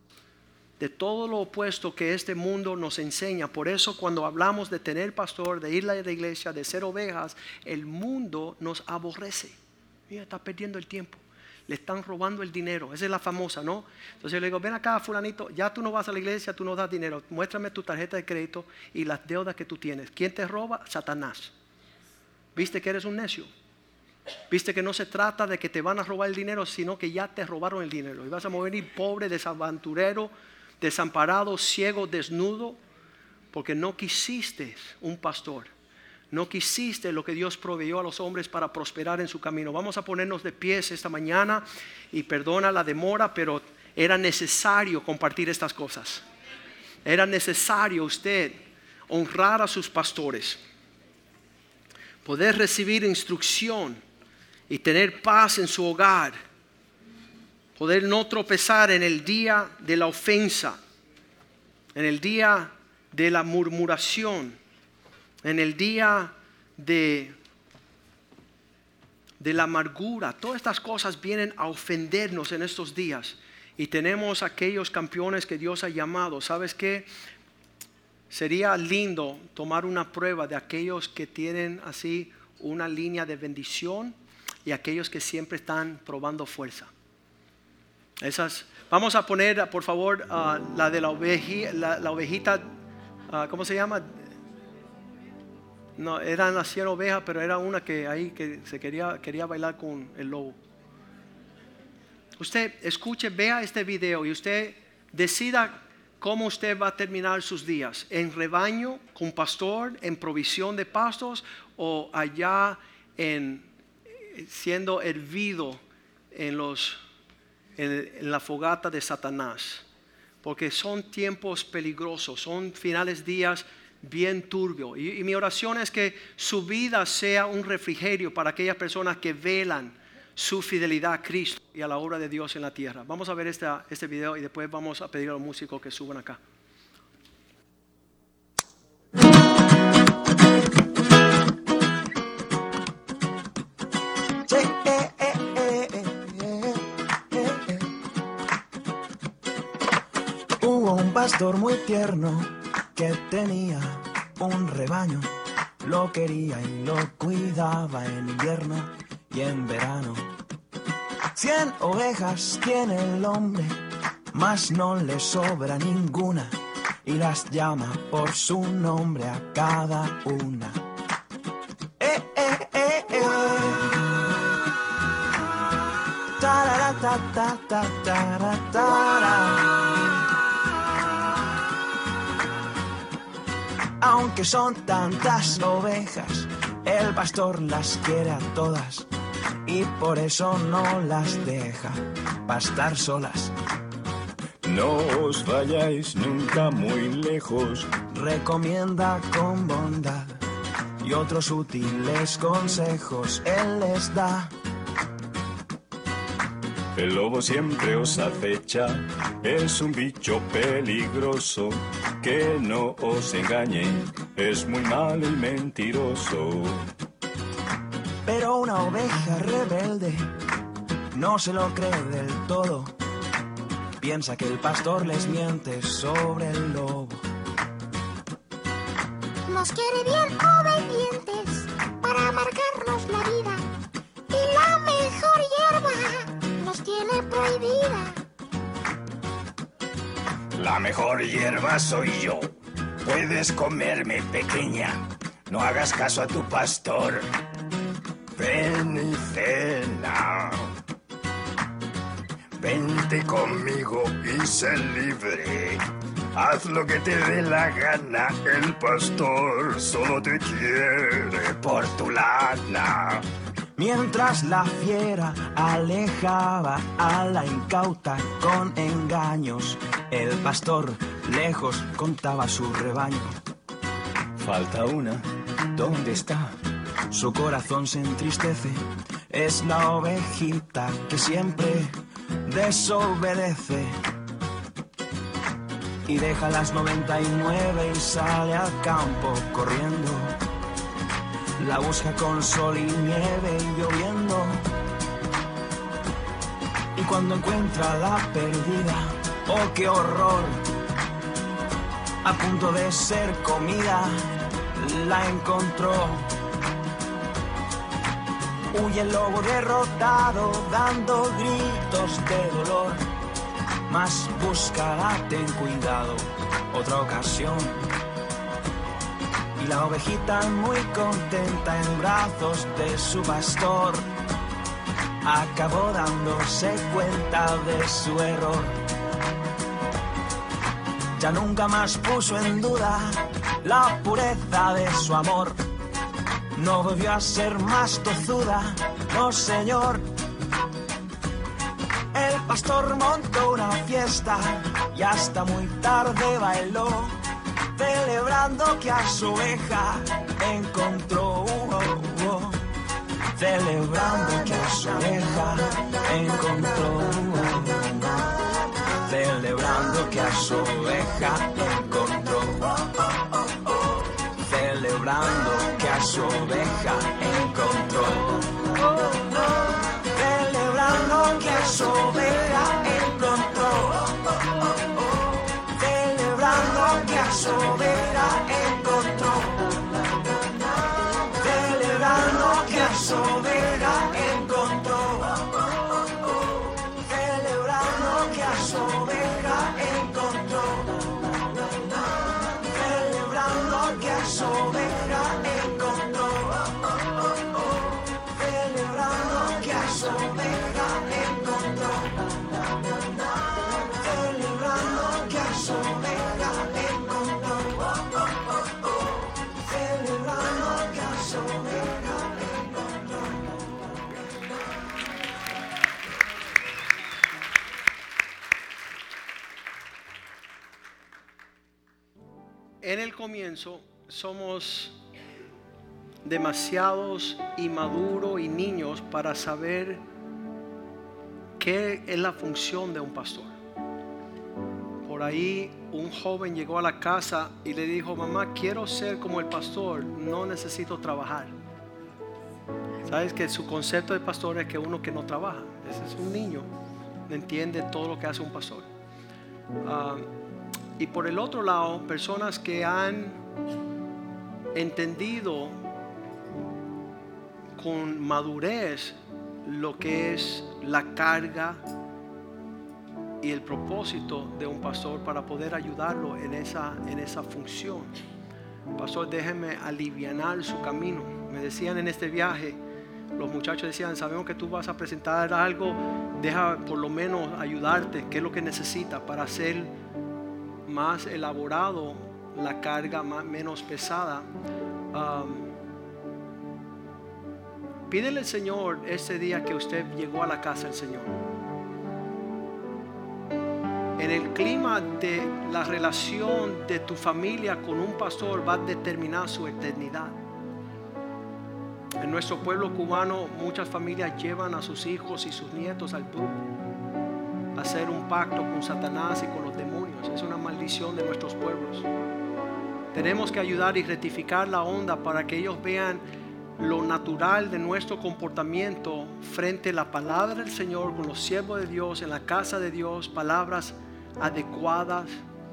de todo lo opuesto que este mundo nos enseña. Por eso cuando hablamos de tener pastor, de ir a la iglesia, de ser ovejas, el mundo nos aborrece. Mira, está perdiendo el tiempo. Le están robando el dinero. Esa es la famosa, ¿no? Entonces yo le digo, ven acá, fulanito, ya tú no vas a la iglesia, tú no das dinero. Muéstrame tu tarjeta de crédito y las deudas que tú tienes. ¿Quién te roba? Satanás. ¿Viste que eres un necio? Viste que no se trata de que te van a robar el dinero, sino que ya te robaron el dinero. Y vas a morir pobre, desaventurero, desamparado, ciego, desnudo, porque no quisiste un pastor. No quisiste lo que Dios proveyó a los hombres para prosperar en su camino. Vamos a ponernos de pies esta mañana y perdona la demora, pero era necesario compartir estas cosas. Era necesario usted honrar a sus pastores, poder recibir instrucción y tener paz en su hogar poder no tropezar en el día de la ofensa, en el día de la murmuración, en el día de, de la amargura. Todas estas cosas vienen a ofendernos en estos días. Y tenemos aquellos campeones que Dios ha llamado. ¿Sabes qué? Sería lindo tomar una prueba de aquellos que tienen así una línea de bendición y aquellos que siempre están probando fuerza. Esas, vamos a poner, por favor, ah, la de la, ovejita, ah, ¿cómo se llama? No, era la cien oveja, pero era una que ahí que se quería, quería bailar con el lobo. Usted escuche, vea este video y usted decida cómo usted va a terminar sus días. En rebaño, con pastor, en provisión de pastos o allá en siendo hervido en los en, la fogata de Satanás, porque son tiempos peligrosos, son finales días bien turbios. Y, mi oración es que su vida sea un refrigerio para aquellas personas que velan su fidelidad a Cristo y a la obra de Dios en la tierra. Vamos a ver este, este video y después vamos a pedir a los músicos que suban acá. Muy tierno que tenía un rebaño. Lo quería y lo cuidaba en invierno y en verano. Cien ovejas tiene el hombre, mas no le sobra ninguna y las llama por su nombre a cada una. Eh, eh, eh, eh. Aunque son tantas ovejas, el pastor las quiere a todas y por eso no las deja pastar solas. No os vayáis nunca muy lejos, recomienda con bondad y otros útiles consejos él les da. El lobo siempre os acecha, es un bicho peligroso, que no os engañe, es muy malo y mentiroso. Pero una oveja rebelde no se lo cree del todo, piensa que el pastor les miente sobre el lobo. Nos quiere bien obedientes para marcarnos la vida La mejor hierba soy yo. Puedes comerme, pequeña. No hagas caso a tu pastor. Ven y cena. Vente conmigo y sé libre. Haz lo que te dé la gana. El pastor solo te quiere por tu lana. Mientras la fiera alejaba a la incauta con engaños, el pastor lejos contaba su rebaño. Falta una, ¿dónde está? su corazón se entristece. Es la ovejita que siempre desobedece. Y deja las 99 y sale al campo corriendo. La busca con sol y nieve y lloviendo. Y cuando encuentra la perdida, oh qué horror, a punto de ser comida, la encontró. Huye el lobo derrotado, dando gritos de dolor. Mas buscará, ten cuidado, otra ocasión. Y la ovejita muy contenta en brazos de su pastor acabó dándose cuenta de su error. Ya nunca más puso en duda la pureza de su amor. No volvió a ser más tozuda, no señor. El pastor montó una fiesta y hasta muy tarde bailó, celebrando que a su oveja encontró. celebrando que a su oveja encontró. Celebrando que a su oveja encontró. Celebrando que a su oveja encontró. Celebrando que a su oveja encontró. so. Comienzo somos demasiados inmaduros y niños para saber qué es la función de un pastor. Por ahí un joven llegó a la casa y le dijo, mamá, quiero ser como el pastor, no necesito trabajar. Sabes que su concepto de pastor es que uno que no trabaja, ese es un niño, entiende todo lo que hace un pastor. Ah, y por el otro lado, personas que han entendido con madurez lo que es la carga y el propósito de un pastor para poder ayudarlo en esa, en esa función. Pastor, déjeme alivianar su camino. Me decían en este viaje, los muchachos decían, sabemos que tú vas a presentar algo, deja por lo menos ayudarte, qué es lo que necesita para hacer más elaborado la carga, más, menos pesada. Um, pídele al Señor ese día que usted llegó a la casa del Señor. En el clima de la relación de tu familia con un pastor va a determinar su eternidad. En nuestro pueblo cubano muchas familias llevan a sus hijos y sus nietos al a hacer un pacto con Satanás y con los demonios. Es una maldición de nuestros pueblos. Tenemos que ayudar y rectificar la onda para que ellos vean lo natural de nuestro comportamiento frente a la palabra del Señor con los siervos de Dios en la casa de Dios, palabras adecuadas,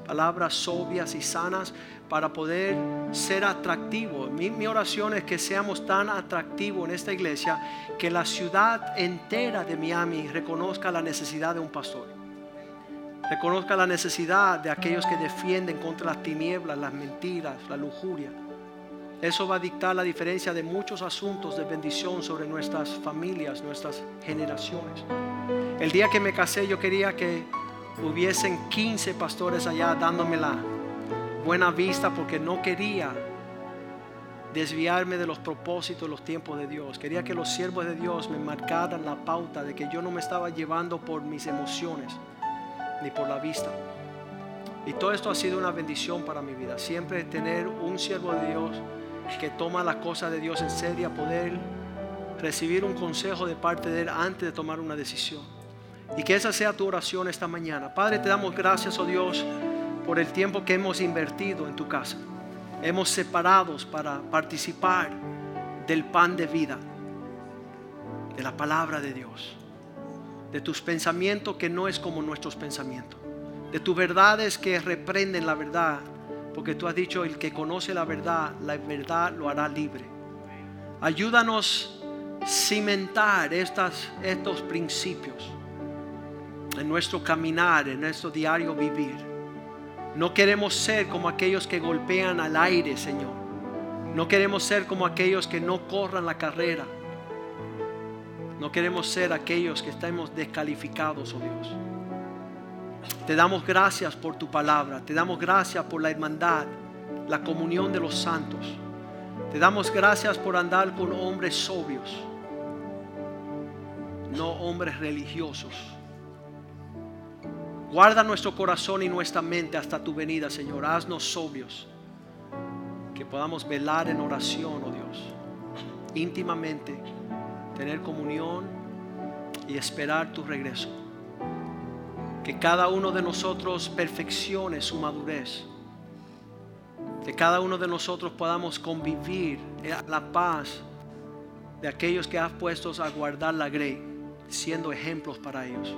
palabras sobrias y sanas para poder ser atractivos. Mi, mi, oración es que seamos tan atractivos en esta iglesia que la ciudad entera de Miami reconozca la necesidad de un pastor. Reconozca la necesidad de aquellos que defienden contra las tinieblas, las mentiras, la lujuria. Eso va a dictar la diferencia de muchos asuntos de bendición sobre nuestras familias, nuestras generaciones. El día que me casé yo quería que hubiesen 15 pastores allá dándome la buena vista porque no quería desviarme de los propósitos, los tiempos de Dios. Quería que los siervos de Dios me marcaran la pauta de que yo no me estaba llevando por mis emociones ni por la vista. Y todo esto ha sido una bendición para mi vida. Siempre tener un siervo de Dios que toma las cosas de Dios en serio, poder recibir un consejo de parte de Él antes de tomar una decisión. Y que esa sea tu oración esta mañana. Padre, te damos gracias, oh Dios, por el tiempo que hemos invertido en tu casa. Hemos separados para participar del pan de vida, de la palabra de Dios, de tus pensamientos que no es como nuestros pensamientos, de tus verdades que reprenden la verdad, porque tú has dicho, el que conoce la verdad, la verdad lo hará libre. Ayúdanos cimentar estos principios en nuestro caminar, en nuestro diario vivir. No queremos ser como aquellos que golpean al aire, Señor. No queremos ser como aquellos que no corran la carrera. No queremos ser aquellos que estamos descalificados, oh Dios. Te damos gracias por tu palabra. Te damos gracias por la hermandad, la comunión de los santos. Te damos gracias por andar con hombres sobrios, no hombres religiosos. Guarda nuestro corazón y nuestra mente hasta tu venida, Señor. Haznos sobrios. Que podamos velar en oración, oh Dios. Íntimamente. Tener comunión y esperar tu regreso. Que cada uno de nosotros perfeccione su madurez. Que cada uno de nosotros podamos convivir la paz de aquellos que has puesto a guardar la grey, siendo ejemplos para ellos.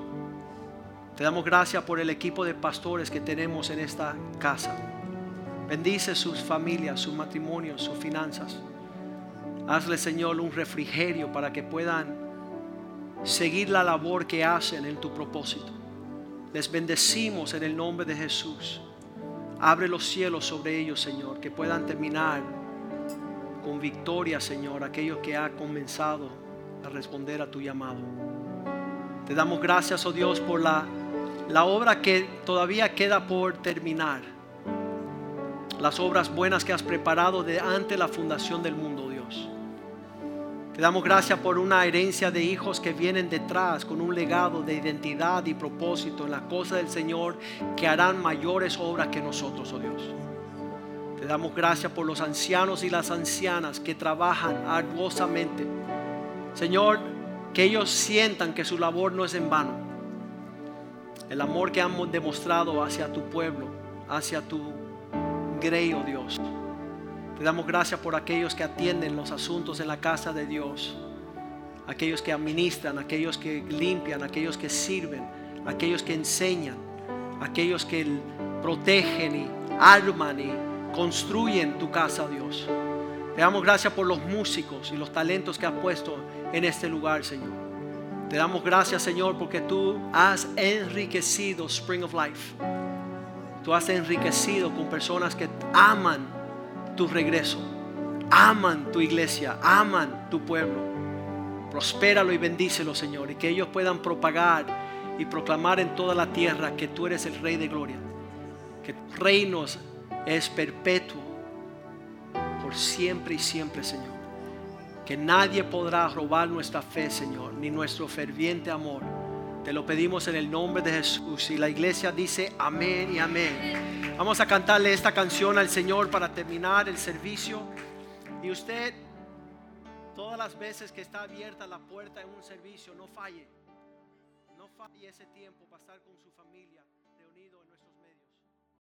Te damos gracias por el equipo de pastores que tenemos en esta casa. Bendice sus familias, sus matrimonios, sus finanzas. Hazle, Señor, un refrigerio para que puedan seguir la labor que hacen en tu propósito. Les bendecimos en el nombre de Jesús. Abre los cielos sobre ellos, Señor, que puedan terminar con victoria, Señor, aquellos que han comenzado a responder a tu llamado. Te damos gracias, oh Dios, por la la obra que todavía queda por terminar. Las obras buenas que has preparado de ante la fundación del mundo, Dios. Te damos gracias por una herencia de hijos que vienen detrás con un legado de identidad y propósito en la cosa del Señor que harán mayores obras que nosotros, oh Dios. Te damos gracias por los ancianos y las ancianas que trabajan arduosamente. Señor, que ellos sientan que su labor no es en vano el amor que han demostrado hacia tu pueblo, hacia tu grey, oh Dios. Te damos gracias por aquellos que atienden los asuntos en la casa de Dios, aquellos que administran, aquellos que limpian, aquellos que sirven, aquellos que enseñan, aquellos que protegen y arman y construyen tu casa, Dios. Te damos gracias por los músicos y los talentos que has puesto en este lugar, Señor. Te damos gracias, Señor, porque tú has enriquecido Spring of Life. Tú has enriquecido con personas que aman tu regreso, aman tu iglesia, aman tu pueblo. Prospéralo y bendícelo, Señor, y que ellos puedan propagar y proclamar en toda la tierra que tú eres el Rey de Gloria, que tu reino es perpetuo por siempre y siempre, Señor que nadie podrá robar nuestra fe, Señor, ni nuestro ferviente amor. Te lo pedimos en el nombre de Jesús. Y la iglesia dice amén y amén. Vamos a cantarle esta canción al Señor para terminar el servicio. Y usted, todas las veces que está abierta la puerta en un servicio, no falle. No falle ese tiempo,